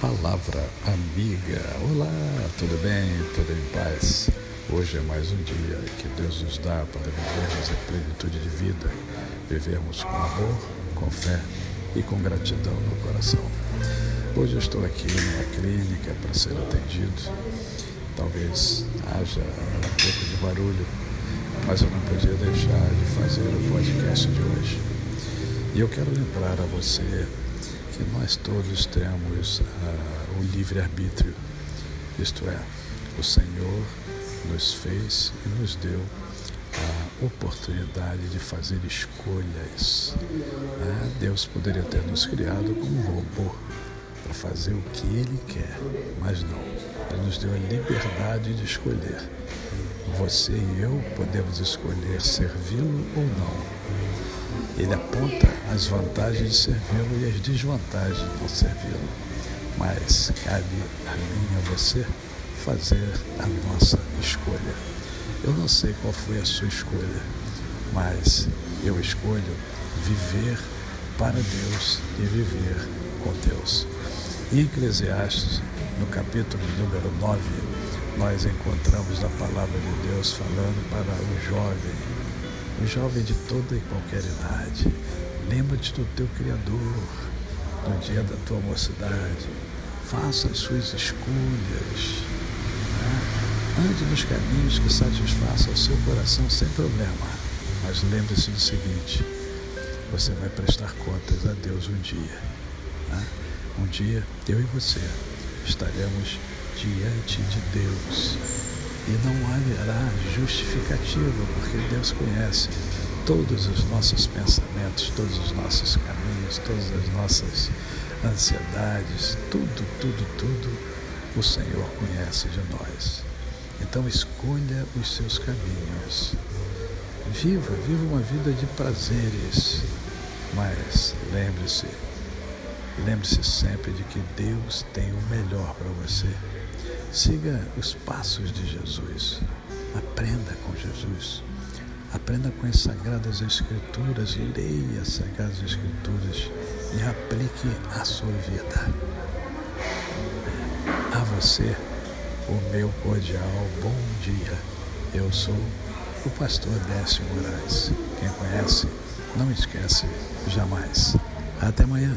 Palavra amiga. Olá, tudo bem? Tudo em paz? Hoje é mais um dia que Deus nos dá para vivermos a plenitude de vida, vivermos com amor, com fé e com gratidão no coração. Hoje eu estou aqui numa clínica para ser atendido. Talvez haja um pouco de barulho, mas eu não podia deixar de fazer o podcast de hoje. E eu quero lembrar a você que nós todos temos uh, o livre-arbítrio, isto é, o Senhor nos fez e nos deu a oportunidade de fazer escolhas. Uh, Deus poderia ter nos criado como um robô para fazer o que Ele quer, mas não. Ele nos deu a liberdade de escolher. Você e eu podemos escolher servi-lo ou não. Ele aponta as vantagens de servi-lo e as desvantagens de não servi-lo. Mas cabe a mim e a você fazer a nossa escolha. Eu não sei qual foi a sua escolha, mas eu escolho viver para Deus e viver com Deus. Em Eclesiastes, no capítulo número 9, nós encontramos a palavra de Deus falando para o jovem o jovem de toda e qualquer idade, lembra-te do teu Criador no dia da tua mocidade. Faça as suas escolhas. Né? Ande nos caminhos que satisfaçam o seu coração sem problema. Mas lembre-se do seguinte: você vai prestar contas a Deus um dia. Né? Um dia, eu e você estaremos diante de Deus e não haverá justificativa, porque Deus conhece todos os nossos pensamentos, todos os nossos caminhos, todas as nossas ansiedades, tudo, tudo, tudo o Senhor conhece de nós. Então escolha os seus caminhos. Viva, viva uma vida de prazeres, mas lembre-se, lembre-se sempre de que Deus tem o melhor para você. Siga os passos de Jesus. Aprenda com Jesus. Aprenda com as Sagradas Escrituras, leia as Sagradas Escrituras e aplique a sua vida. A você, o meu cordial bom dia. Eu sou o pastor Décio Moraes. Quem conhece, não esquece jamais. Até amanhã.